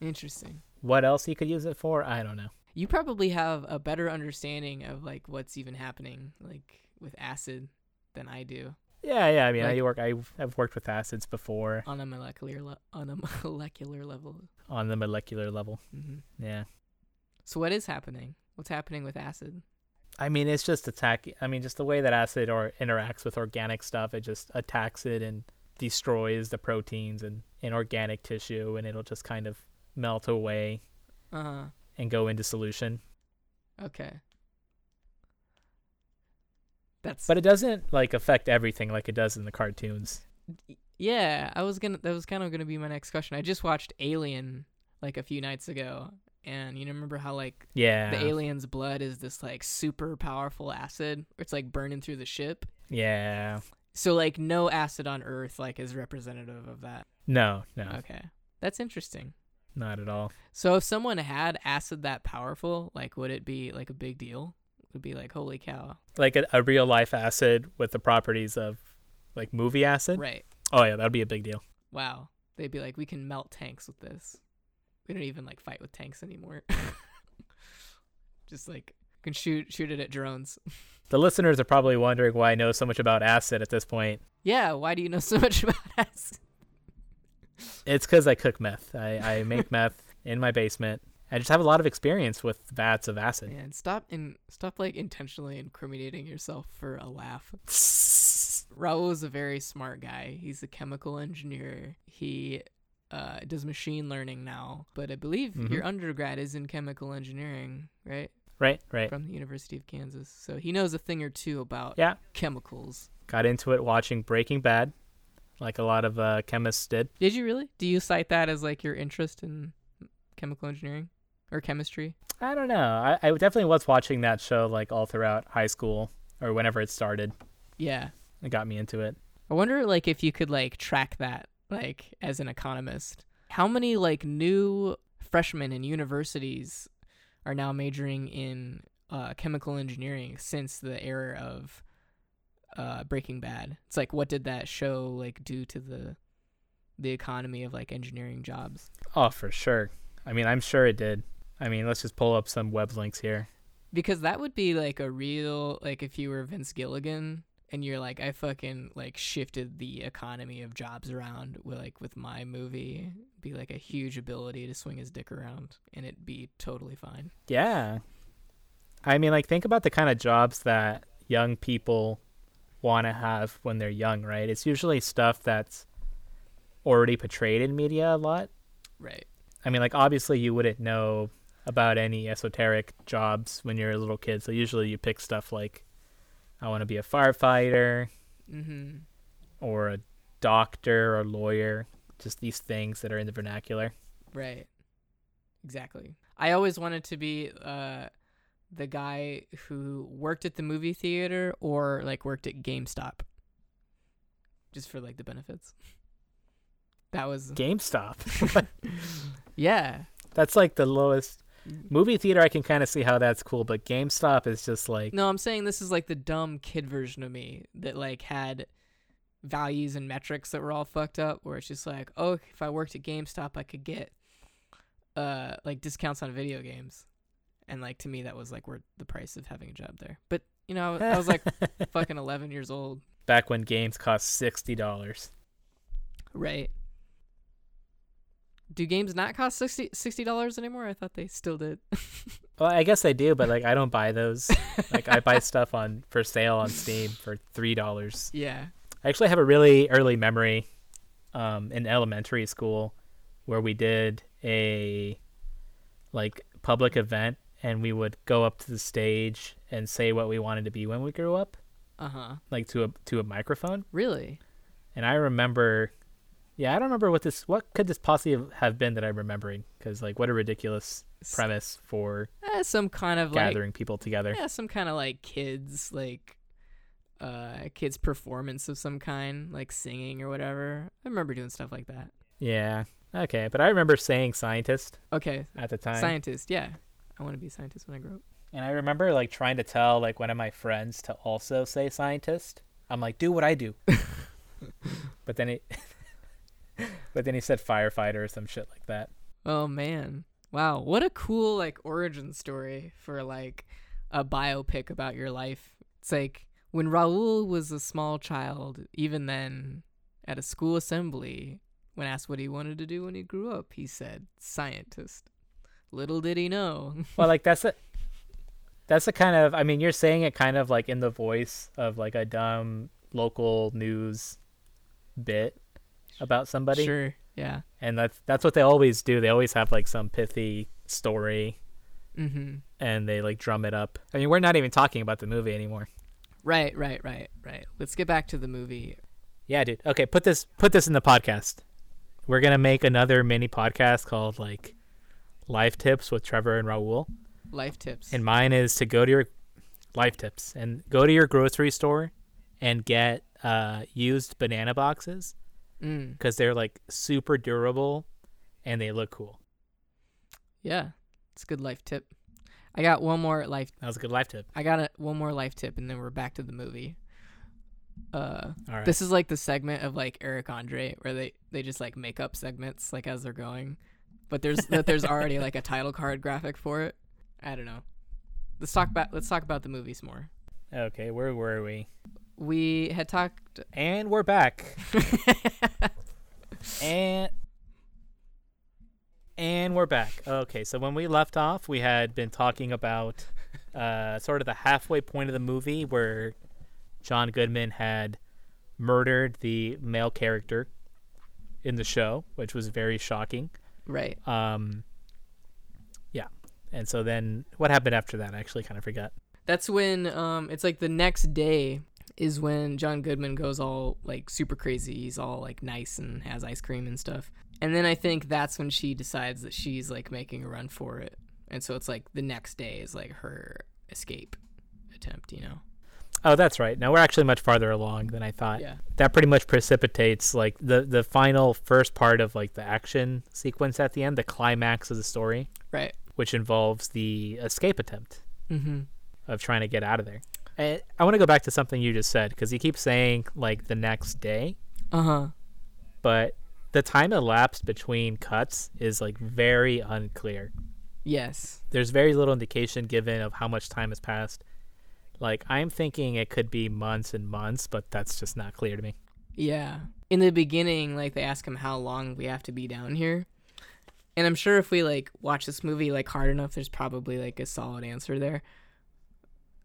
Interesting. What else you could use it for? I don't know. You probably have a better understanding of like what's even happening like with acid than I do Yeah, yeah. I mean, Like- I work. I, I've worked with acids before on a molecular le- on a molecular level. on the molecular level. hmm Yeah. So what is happening? What's happening with acid? I mean, it's just attack. I mean, just the way that acid or interacts with organic stuff, it just attacks it and destroys the proteins and in organic tissue, and it'll just kind of melt away Uh huh. and go into solution. Okay. That's But it doesn't like affect everything like it does in the cartoons. yeah. I was gonna. That was kind of gonna be my next question. I just watched Alien like a few nights ago, and you remember how like Yeah. the alien's blood is this like super powerful acid. It's like burning through the ship. Yeah. So like no acid on Earth like is representative of that. No, no, Okay, that's interesting. not at all. So if someone had acid that powerful, like would it be like a big deal? Would be like holy cow, Like a, a real life acid with the properties of like movie acid. right? Oh yeah, that'd be a big deal. Wow, they'd be like, we can melt tanks with this. We don't even like fight with tanks anymore. Just like can shoot shoot it at drones. The listeners are probably wondering why I know so much about acid at this point. Yeah, why do you know so much about acid? It's because I cook meth. I, I make meth in my basement. I just have a lot of experience with vats of acid. Man, stop and stop like intentionally incriminating yourself for a laugh. Raul is a very smart guy. He's a chemical engineer. He uh, does machine learning now, but I believe Mhm. your undergrad is in chemical engineering, right? Right, right. From the University of Kansas. So he knows a thing or two about Yeah. chemicals. Got into it watching Breaking Bad, like a lot of uh, chemists did. Did you really? Do you cite that as like your interest in chemical engineering or chemistry? I don't know. I, I definitely was watching that show like all throughout high school or whenever it started. Yeah. It got me into it. I wonder like if you could like track that like as an economist. How many like new freshmen in universities are now majoring in uh, chemical engineering since the era of uh, Breaking Bad? It's like what did that show like do to the the economy of like engineering jobs? Oh, for sure. I mean, I'm sure it did. I mean, let's just pull up some web links here. Because that would be like a real like if you were Vince Gilligan and you're like I fucking like shifted the economy of jobs around with like with my movie be like a huge ability to swing his dick around and it'd be totally fine. Yeah. I mean, like, think about the kind of jobs that young people want to have when they're young, right? It's usually stuff that's already portrayed in media a lot. Right. I mean, like, obviously, you wouldn't know about any esoteric jobs when you're a little kid. So, usually, you pick stuff like, I want to be a firefighter Mhm. or a doctor or lawyer, just these things that are in the vernacular. Right. Exactly. I always wanted to be uh the guy who worked at the movie theater or like worked at GameStop. Just for like the benefits. That was GameStop. Yeah. that's like the lowest. Movie theater, I can kind of see how that's cool, but GameStop is just like, No, I'm saying this is like the dumb kid version of me that like had values and metrics that were all fucked up where it's just like, oh, if I worked at GameStop, I could get uh like discounts on video games. And like to me that was like worth the price of having a job there. But, you know, I was like fucking 11 years old. back when games cost sixty dollars. Right. Do games not cost 60 dollars anymore? I thought they still did. Well, I guess they do, but like I don't buy those. like I buy stuff on for sale on Steam for three dollars. yeah. I actually have a really early memory, um, in elementary school, where we did a like public event, and we would go up to the stage and say what we wanted to be when we grew up, Uh-huh. like to a to a microphone. Really? And I remember, yeah, I don't remember what this, what could this possibly have been that I'm remembering? Because like, what a ridiculous premise for Eh, some kind of like gathering people together. Yeah, some kind of like kids like uh kids performance of some kind, like singing or whatever. I remember doing stuff like that. Yeah. Okay, but I remember saying scientist Okay, at the time, scientist. Yeah, I want to be a scientist when I grow up. and I remember like trying to tell like one of my friends to also say scientist. I'm like, do what I do. but then he, but then he said firefighter or some shit like that. Oh man, wow, what a cool like origin story for like a biopic about your life. It's like when Raul was a small child. Even then, at a school assembly, when asked what he wanted to do when he grew up, he said scientist. Little did he know. Well, like that's a, that's a kind of. I mean, you're saying it kind of like in the voice of like a dumb local news bit about somebody. Sure. Yeah. and that's that's what they always do. They always have like some pithy story, Mm-hmm. and they like drum it up. I mean, we're not even talking about the movie anymore. Right, right, right, right. Let's get back to the movie. Yeah, dude. Okay, put this put this in the podcast. We're gonna make another mini podcast called like Life Tips with Trevor and Raul, Life tips. and mine is to go to your Life Tips and go to your grocery store and get uh, used banana boxes mm, because they're like super durable and they look cool. yeah, it's a good life tip. I got one more life. That was a good life tip. I got a, one more life tip, and then we're back to the movie. Uh, All right. this is like the segment of like Eric Andre where they they just like make up segments like as they're going, but there's that there's already like a title card graphic for it. I don't know. Let's talk about let's talk about the movies more. okay, where were we? We had talked. And we're back. and and we're back. Okay, so when we left off, we had been talking about uh, sort of the halfway point of the movie where John Goodman had murdered the male character in the show, which was very shocking. right. Um, yeah, and so then what happened after that? I actually kind of forgot. That's when um it's like the next day is when John Goodman goes all like super crazy. He's all like nice and has ice cream and stuff. And then I think that's when she decides that she's like making a run for it. And so it's like the next day is like her escape attempt, you know. Oh, that's right. Now we're actually much farther along than I thought. Yeah. That pretty much precipitates like the the final first part of like the action sequence at the end, the climax of the story, Right. which involves the escape attempt Mhm. of trying to get out of there. And I want to go back to something you just said because you keep saying like the next day, Uh-huh. but the time elapsed between cuts is like very unclear. Yes. There's very little indication given of how much time has passed. Like I'm thinking it could be months and months, but that's just not clear to me. Yeah. In the beginning, like they ask him how long we have to be down here. And I'm sure if we like watch this movie like hard enough, there's probably like a solid answer there.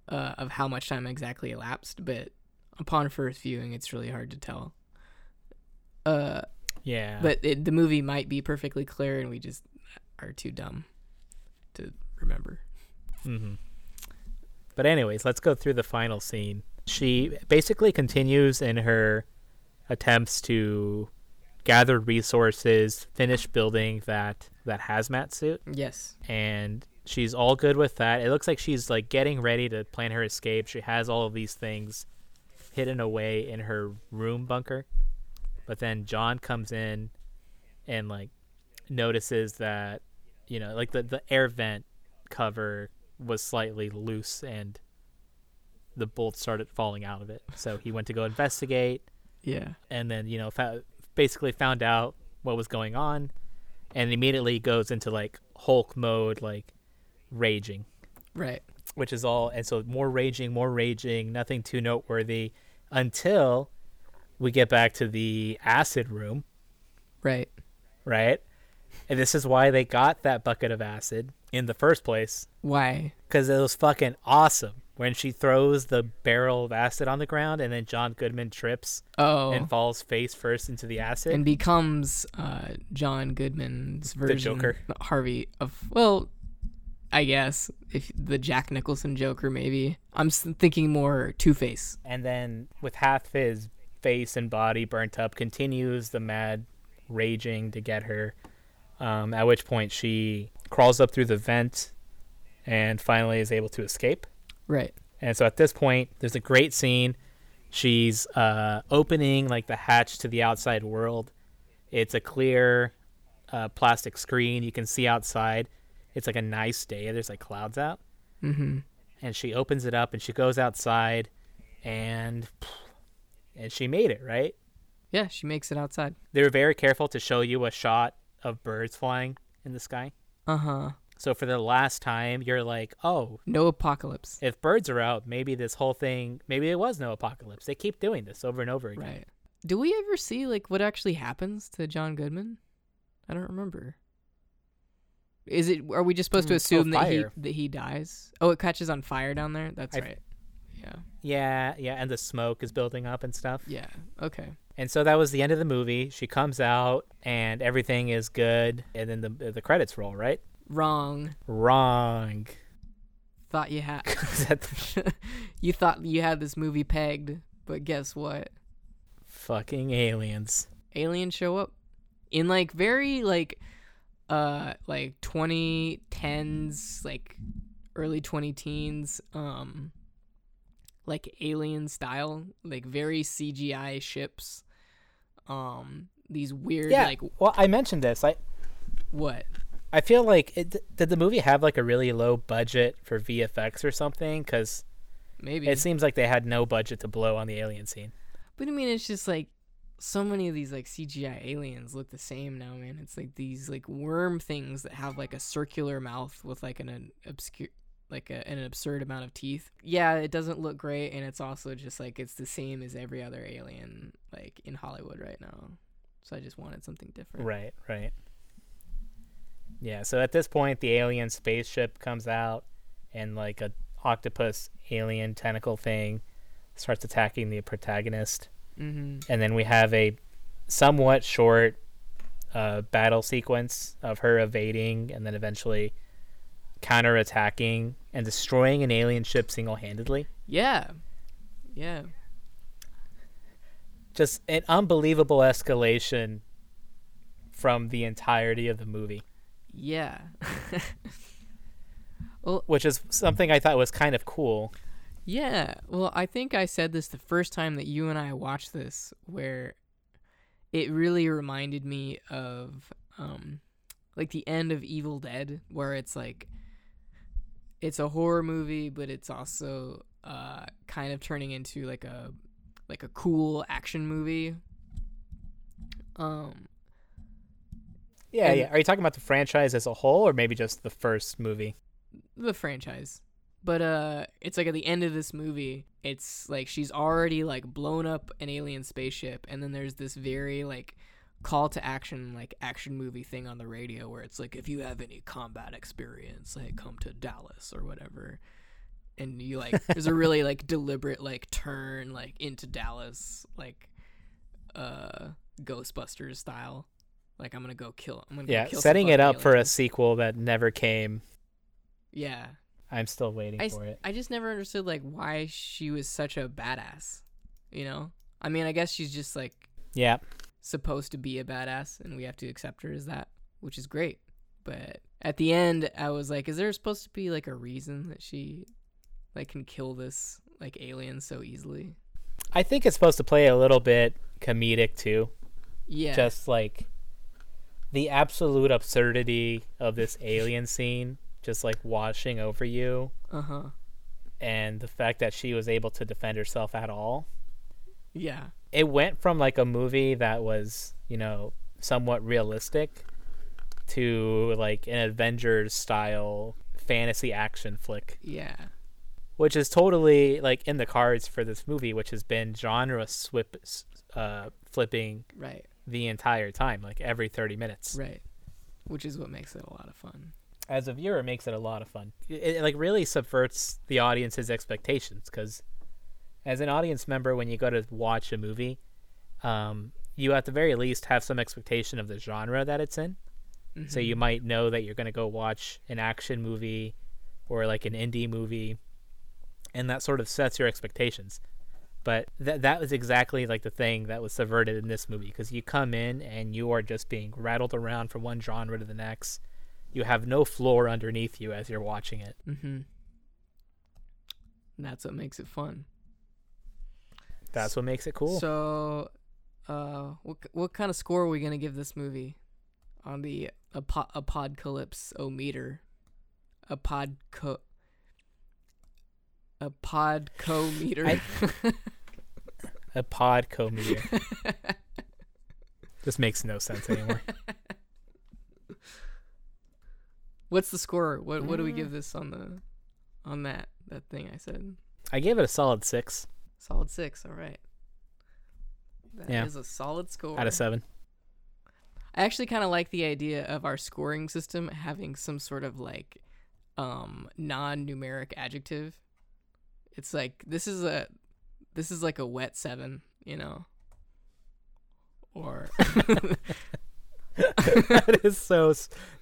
Uh, of how much time exactly elapsed, but upon first viewing, it's really hard to tell. Uh, Yeah. but it, the movie might be perfectly clear, and we just are too dumb to remember. hmm But anyways, let's go through the final scene. She basically continues in her attempts to gather resources, finish building that that hazmat suit, Yes. and she's all good with that. It looks like she's like getting ready to plan her escape. She has all of these things hidden away in her room bunker. But then John comes in and like notices that you know, like the the air vent cover was slightly loose and the bolts started falling out of it. So he went to go investigate Yeah. and then you know fa- basically found out what was going on and immediately goes into like hulk mode like raging Right. which is all and so more raging more raging nothing too noteworthy until we get back to the acid room Right. right and this is why they got that bucket of acid in the first place Why? because it was fucking awesome when she throws the barrel of acid on the ground and then john goodman trips Oh. and falls face first into the acid and becomes uh, John Goodman's version, the Joker. Harvey of well, I guess if the Jack Nicholson Joker maybe. I'm thinking more Two Face. and then with half his face and body burnt up continues the mad raging to get her um, at which point she crawls up through the vent and finally is able to escape Right. and so at this point there's a great scene she's uh, opening like the hatch to the outside world it's a clear uh, plastic screen you can see outside it's like a nice day there's like clouds out Mm-hmm. and she opens it up and she goes outside and and she made it right Yeah, she makes it outside. they were very careful to show you a shot of birds flying in the sky Uh huh. so for the last time you're like oh No apocalypse. if birds are out maybe this whole thing maybe it was no apocalypse they keep doing this over and over again Right. Do we ever see like what actually happens to John Goodman? I don't remember. Is it? Are we just supposed to Mm, oh, assume that he that he dies? Oh, it catches on fire down there. That's I- right. Yeah. yeah yeah and the smoke is building up and stuff Yeah. Okay. and so that was the end of the movie she comes out and everything is good and then the the credits roll right Wrong. wrong Thought you had. The you thought you had this movie pegged, but guess what? fucking aliens Aliens show up in like very like uh like 2010s like early 20 teens um like alien style like very CGI ships. Um these weird yeah like well i mentioned this. I what? I feel like it, did the movie have like a really low budget for vfx or something? Because maybe. it seems like they had no budget to blow on the alien scene. But I mean, it's just like so many of these like CGI aliens look the same now, man. It's like these like worm things that have like a circular mouth with like an, an obscure like a, an absurd amount of teeth. Yeah, it doesn't look great and it's also just like it's the same as every other alien like in Hollywood right now. So I just wanted something different. Right, right. Yeah, so at this point the alien spaceship comes out and like a octopus alien tentacle thing starts attacking the protagonist. Mm-hmm. And then we have a somewhat short uh, battle sequence of her evading and then eventually counterattacking and destroying an alien ship single handedly. Yeah. Yeah. Just an unbelievable escalation from the entirety of the movie. Yeah. well, which is something I thought was kind of cool. Yeah. Well, I think I said this the first time that you and I watched this, where it really reminded me of um, like the end of Evil Dead, where it's like it's a horror movie, but it's also uh, kind of turning into like a like a cool action movie. Um. Yeah, yeah. Are you talking about the franchise as a whole, or maybe just the first movie? the franchise. But uh it's like at the end of this movie, it's like she's already like blown up an alien spaceship and then there's this very like call to action like action movie thing on the radio where it's like if you have any combat experience, like come to Dallas or whatever. And you like there's a really like deliberate like turn like into Dallas like uh Ghostbusters style. Like I'm gonna go kill. I'm gonna go Yeah, kill setting it up for a sequel that never came. yeah. I'm still waiting I, for it. I just never understood like why she was such a badass. You know? I mean, I guess she's just like Yeah, supposed to be a badass and we have to accept her as that, which is great. But at the end, I was like, is there supposed to be like a reason that she like can kill this like alien so easily? I think it's supposed to play a little bit comedic too. Yeah. Just like the absolute absurdity of this alien scene just like washing over you uh-huh. and the fact that she was able to defend herself at all. Yeah. It went from like a movie that was, you know, somewhat realistic to like an Avengers style fantasy action flick, Yeah. which is totally like in the cards for this movie, which has been genre swip, uh, flipping Right. the entire time, like every 30 minutes. Right. Which is what makes it a lot of fun. As a viewer, makes it a lot of fun. It, it like really subverts the audience's expectations because as an audience member, when you go to watch a movie, um, you at the very least have some expectation of the genre that it's in. So Mhm. you might know that you're going to go watch an action movie or like an indie movie, and that sort of sets your expectations. But that that was exactly like the thing that was subverted in this movie because you come in and you are just being rattled around from one genre to the next. You have no floor underneath you as you're watching it. Mm-hmm. That's what makes it fun. That's what makes it cool. So, uh, what what kind of score are we gonna give this movie on the apo- apocalypse o meter? A pod co. A pod co meter. I- a pod co-meter. this makes no sense anymore. What's the score? What what do we give this on the on that that thing I said? I gave it a solid six Solid six. All right. That is Yeah. a solid score. out of seven. I actually kind of like the idea of our scoring system having some sort of like um non-numeric adjective. It's like this is a this is like a wet 7, you know. Or that is so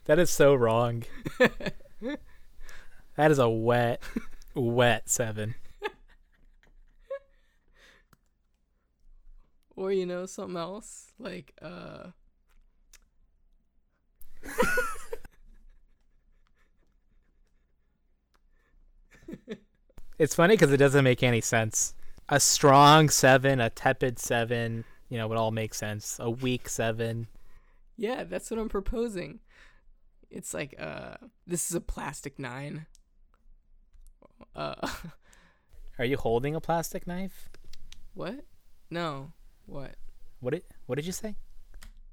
that is so wrong. That is a wet, wet seven. or you know something else like uh It's funny because it doesn't make any sense. A strong seven, a tepid seven, you know, would all make sense. A weak seven. Yeah, that's what I'm proposing. It's like uh this is a plastic 9. Uh Are you holding a plastic knife? what? No. What? What did What did you say?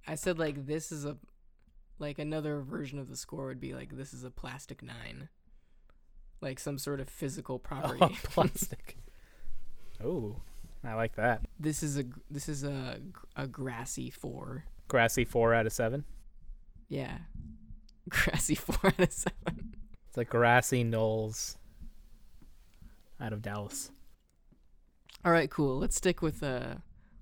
I said like this is a like another version of the score would be like this is a plastic nine. Like some sort of physical property. Oh, plastic. oh, I like that. this is a this is a a grassy four. Grassy four out of seven. Yeah. Grassy four out of seven. It's like grassy knolls out of Dallas. All right, cool. Let's stick with uh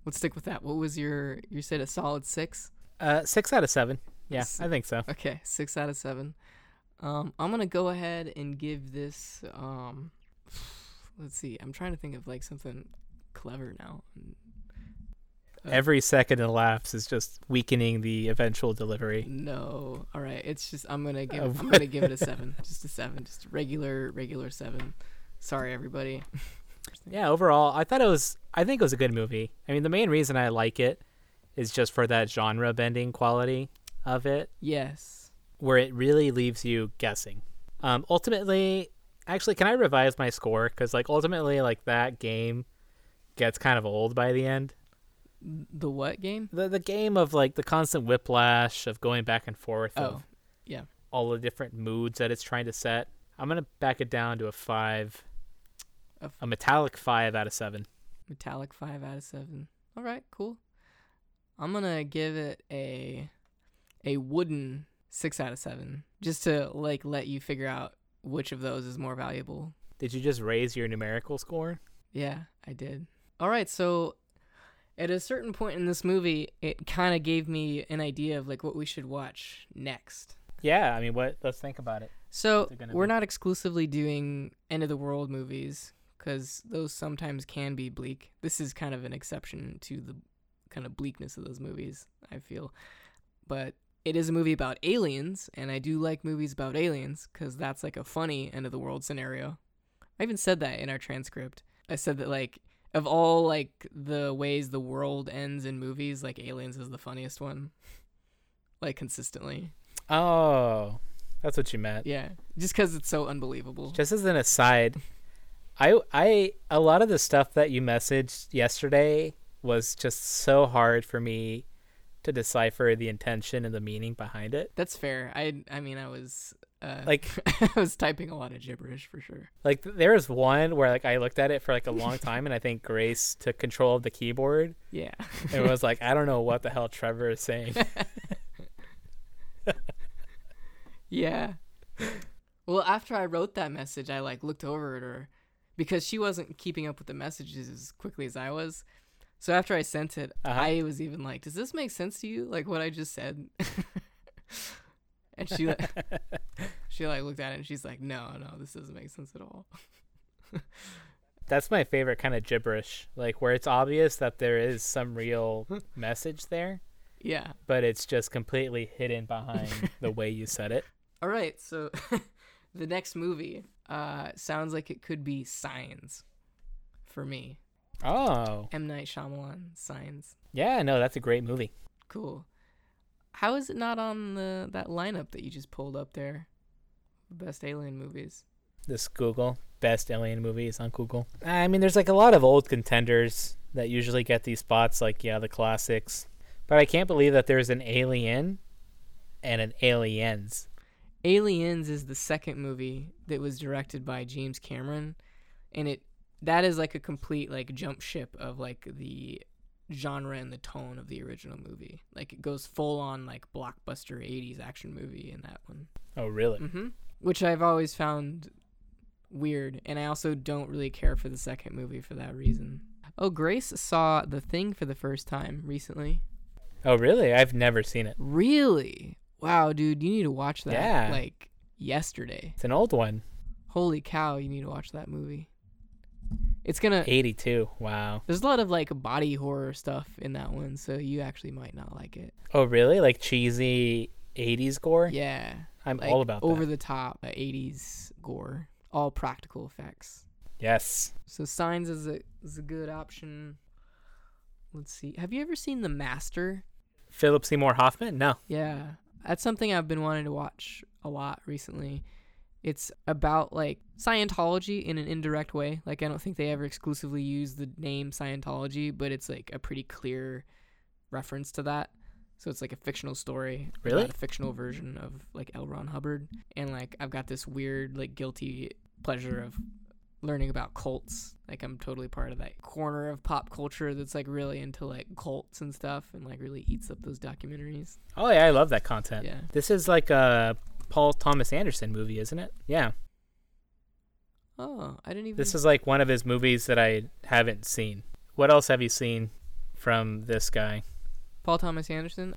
let's stick with that. What was your you said a solid six? Uh, six out of seven. Yeah, I think so. Okay, six out of seven. Um, I'm gonna go ahead and give this. Um, let's see. I'm trying to think of like something clever now. Uh, Every second it elapses is just weakening the eventual delivery. No, all right. It's just I'm gonna give. Uh, I'm gonna give it a seven. Just a seven. Just regular, regular seven. Sorry, everybody. Yeah, overall, I thought it was. I think it was a good movie. I mean, the main reason I like it is just for that genre bending quality of it, Yes. where it really leaves you guessing. Um, ultimately, actually, can I revise my score? Because like ultimately, like that game gets kind of old by the end. The what game? The the game of like the constant whiplash of going back and forth Oh, of yeah. all the different moods that it's trying to set. I'm gonna back it down to a five, A f- a metallic five out of seven. Metallic five out of seven. All right, cool. I'm gonna give it a a wooden six out of seven, just to like let you figure out which of those is more valuable. Did you just raise your numerical score? Yeah, I did. All right, so at a certain point in this movie, it kind of gave me an idea of like what we should watch next. Yeah, I mean, what? Let's think about it. So we're be? not exclusively doing end of the world movies because those sometimes can be bleak. This is kind of an exception to the kind of bleakness of those movies. I feel, but it is a movie about aliens, and I do like movies about aliens because that's like a funny end of the world scenario. I even said that in our transcript. I said that like of all like the ways the world ends in movies, like aliens is the funniest one. Like consistently. Oh, that's what you meant. Yeah. Just cuz it's so unbelievable. Just as an aside, I I a lot of the stuff that you messaged yesterday was just so hard for me to decipher the intention and the meaning behind it. That's fair. I I mean I was uh Like I was typing a lot of gibberish for sure. like there was one where like I looked at it for like a long time and I think Grace took control of the keyboard Yeah. and was like I don't know what the hell Trevor is saying. yeah. Well, after I wrote that message, I like looked over at her because she wasn't keeping up with the messages as quickly as I was. So after I sent it, Uh-huh. I was even like, "Does this make sense to you? Like what I just said?" and she like, she like looked at it and she's like, "No, no, this doesn't make sense at all." That's my favorite kind of gibberish, like where it's obvious that there is some real message there, Yeah. but it's just completely hidden behind the way you said it. All right, so the next movie uh, sounds like it could be Signs for me. Oh, M Night Shyamalan Signs. yeah, no, that's a great movie. Cool. How is it not on the that lineup that you just pulled up there? Best alien movies. This Google best alien movies on Google. I mean, there's like a lot of old contenders that usually get these spots, like yeah, the classics. But I can't believe that there's an Alien and an Aliens. Aliens is the second movie that was directed by James Cameron, and it that is like a complete like jump ship of like the genre and the tone of the original movie. Like it goes full on like blockbuster 80s action movie in that one. Oh, really? hmm Which I've always found weird, and I also don't really care for the second movie for that reason. Oh, Grace saw The Thing for the first time recently. Oh, really? I've never seen it. Really? Wow, dude, you need to watch that. Yeah. Like yesterday. It's an old one. Holy cow, you need to watch that movie. It's gonna. 82. Wow. There's a lot of like body horror stuff in that one, so you actually might not like it. Oh, really? Like cheesy 80s gore? Yeah, I'm like all about that. over that. the top uh, 80s gore, all practical effects. Yes. So Signs is a is a good option. Let's see. Have you ever seen The Master? Philip Seymour Hoffman? No. Yeah, that's something I've been wanting to watch a lot recently. It's about like Scientology in an indirect way. Like I don't think they ever exclusively use the name Scientology, but it's like a pretty clear reference to that. So it's like a fictional story, Really? a fictional version of like L. Ron Hubbard, and like I've got this weird like guilty pleasure of learning about cults. Like I'm totally part of that corner of pop culture that's like really into like cults and stuff, and like really eats up those documentaries. Oh yeah, I love that content. Yeah. This is like a Paul Thomas Anderson movie, isn't it? Yeah. Oh, I didn't even. This is like one of his movies that I haven't seen. What else have you seen from this guy? Paul Thomas Anderson.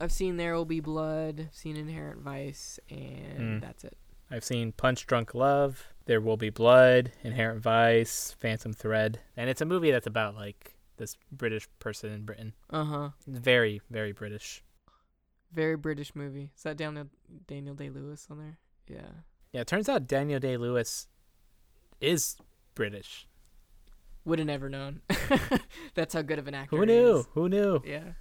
I've seen There Will Be Blood, seen Inherent Vice, and Mm. that's it. I've seen Punch Drunk Love, There Will Be Blood, Inherent Vice, Phantom Thread, and it's a movie that's about like this British person in Britain. Uh huh. Very, very British. Very British movie. Is that Daniel Daniel Day Lewis on there? Yeah. Yeah, it turns out Daniel Day Lewis is British. Would have never known. that's how good of an actor. Who he knew? is. Who knew? Yeah.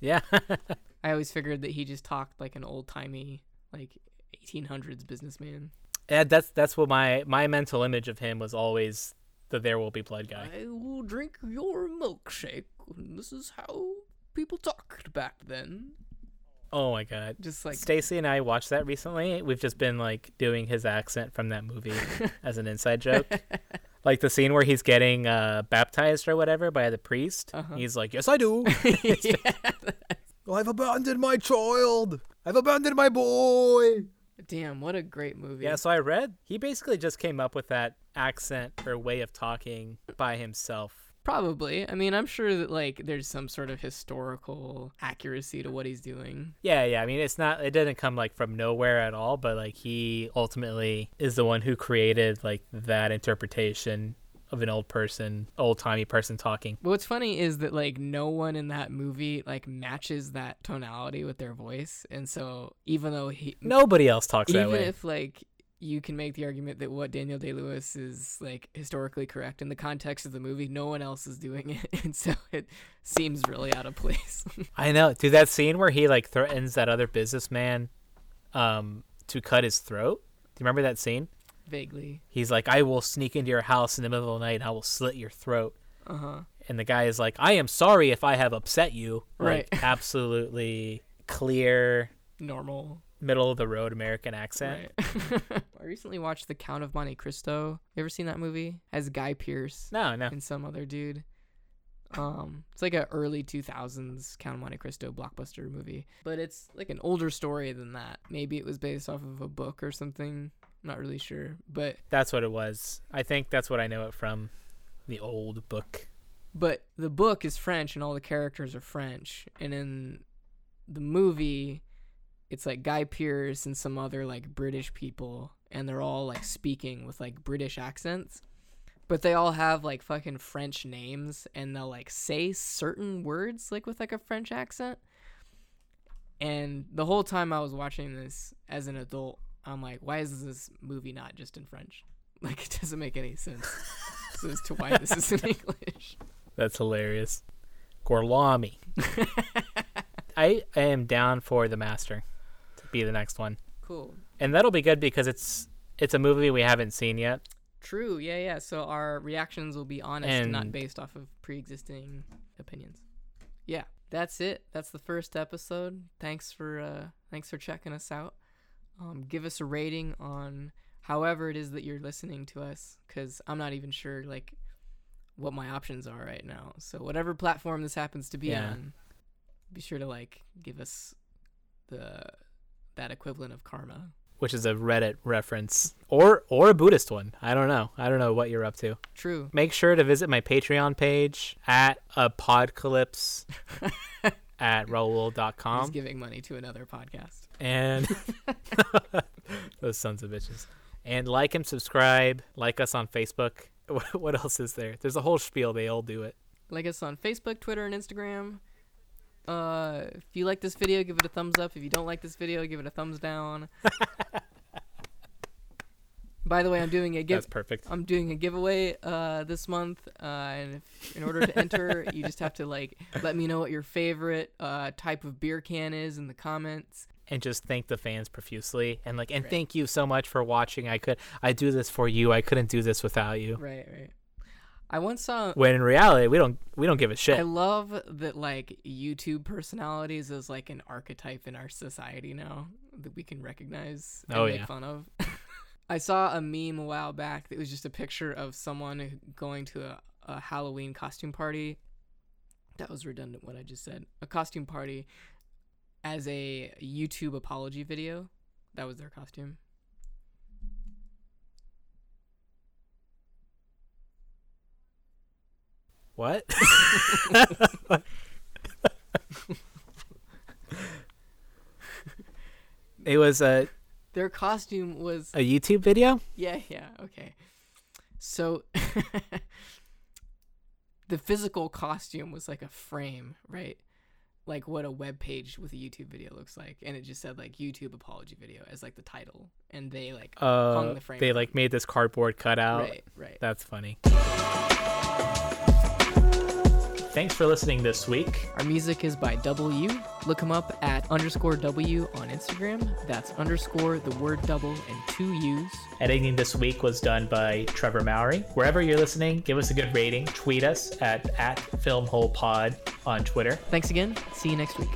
Yeah. I always figured that he just talked like an old timey, like 1800s businessman. yeah, that's that's what my my mental image of him was always the There Will Be Blood guy. I will drink your milkshake. This is how people talked back then. Oh my god. Just like Stacy and I watched that recently. We've just been like doing his accent from that movie as an inside joke. like the scene where he's getting uh, baptized or whatever by the priest. Uh-huh. He's like, "Yes, I do. yeah. I've abandoned my child. I've abandoned my boy." Damn, what a great movie. Yeah, so I read he basically just came up with that accent or way of talking by himself. Probably. I mean, I'm sure that like there's some sort of historical accuracy to what he's doing. Yeah, yeah. I mean, it's not. It didn't come like from nowhere at all. But like he ultimately is the one who created like that interpretation of an old person, old timey person talking. But what's funny is that like no one in that movie like matches that tonality with their voice, and so even though he Nobody else talks that even way. if like you can make the argument that what Daniel Day Lewis is like historically correct in the context of the movie, no one else is doing it, and so it seems really out of place. I know, dude. That scene where he like threatens that other businessman, um, to cut his throat. Do you remember that scene? Vaguely. He's like, "I will sneak into your house in the middle of the night and I will slit your throat." Uh huh. And the guy is like, "I am sorry if I have upset you." Right. Like, absolutely clear, Normal. Middle of the road American accent. Right. I recently watched The Count of Monte Cristo. You ever seen that movie? As Guy Pearce No, no. and some other dude. Um, it's like a early 2000s Count of Monte Cristo blockbuster movie, but it's like an older story than that. Maybe it was based off of a book or something. I'm not really sure, but That's what it was. I think that's what I know it from. The old book. but the book is French and all the characters are French, and in the movie, it's like Guy Pearce and some other like British people, and they're all like speaking with like British accents, but they all have like fucking French names, and they'll like say certain words like with like a French accent. And the whole time I was watching this as an adult, I'm like, why is this movie not just in French? Like it doesn't make any sense as to why this is in English. That's hilarious. Gorlami. I am down for the master be the next one. Cool. And that'll be good because it's it's a movie we haven't seen yet. True. Yeah, yeah. So our reactions will be honest and not based off of pre-existing opinions. Yeah, that's it. That's the first episode. Thanks for uh thanks for checking us out. Um give us a rating on however it is that you're listening to us cuz I'm not even sure like what my options are right now. So whatever platform this happens to be Yeah. on, be sure to like give us the that equivalent of karma. which is a Reddit reference or or a Buddhist one. I don't know. I don't know what you're up to. True. Make sure to visit my Patreon page at apocalypse at Raul.com. He's giving money to another podcast. and those sons of bitches. And like and subscribe. Like us on Facebook. What else is there? There's a whole spiel. They all do it. Like us on Facebook, Twitter, and Instagram. Uh, if you like this video, give it a thumbs up. If you don't like this video, give it a thumbs down. By the way, I'm doing a give. That's perfect. I'm doing a giveaway uh, this month, uh, and if, in order to enter, you just have to like let me know what your favorite uh, type of beer can is in the comments, and just thank the fans profusely and like and Right. thank you so much for watching. I could I do this for you. I couldn't do this without you. Right, right. I once saw. When in reality, we don't we don't give a shit. I love that like YouTube personalities is like an archetype in our society now that we can recognize and Oh, make yeah. fun of. I saw a meme a while back that was just a picture of someone going to a, a Halloween costume party. That was redundant what I just said. A costume party as a YouTube apology video. That was their costume. What? it was a Their costume was a YouTube video. Yeah, yeah, okay. So the physical costume was like a frame, right? Like what a web page with a YouTube video looks like, and it just said like YouTube apology video as like the title, and they like Uh, the frame they like made this cardboard cutout. right, right. That's funny. Thanks for listening this week. Our music is by W. Look him up at underscore W on Instagram. That's underscore the word double and two U's. Editing this week was done by Trevor Mowry. Wherever you're listening, give us a good rating. Tweet us at, at FilmHolePod on Twitter. Thanks again. See you next week.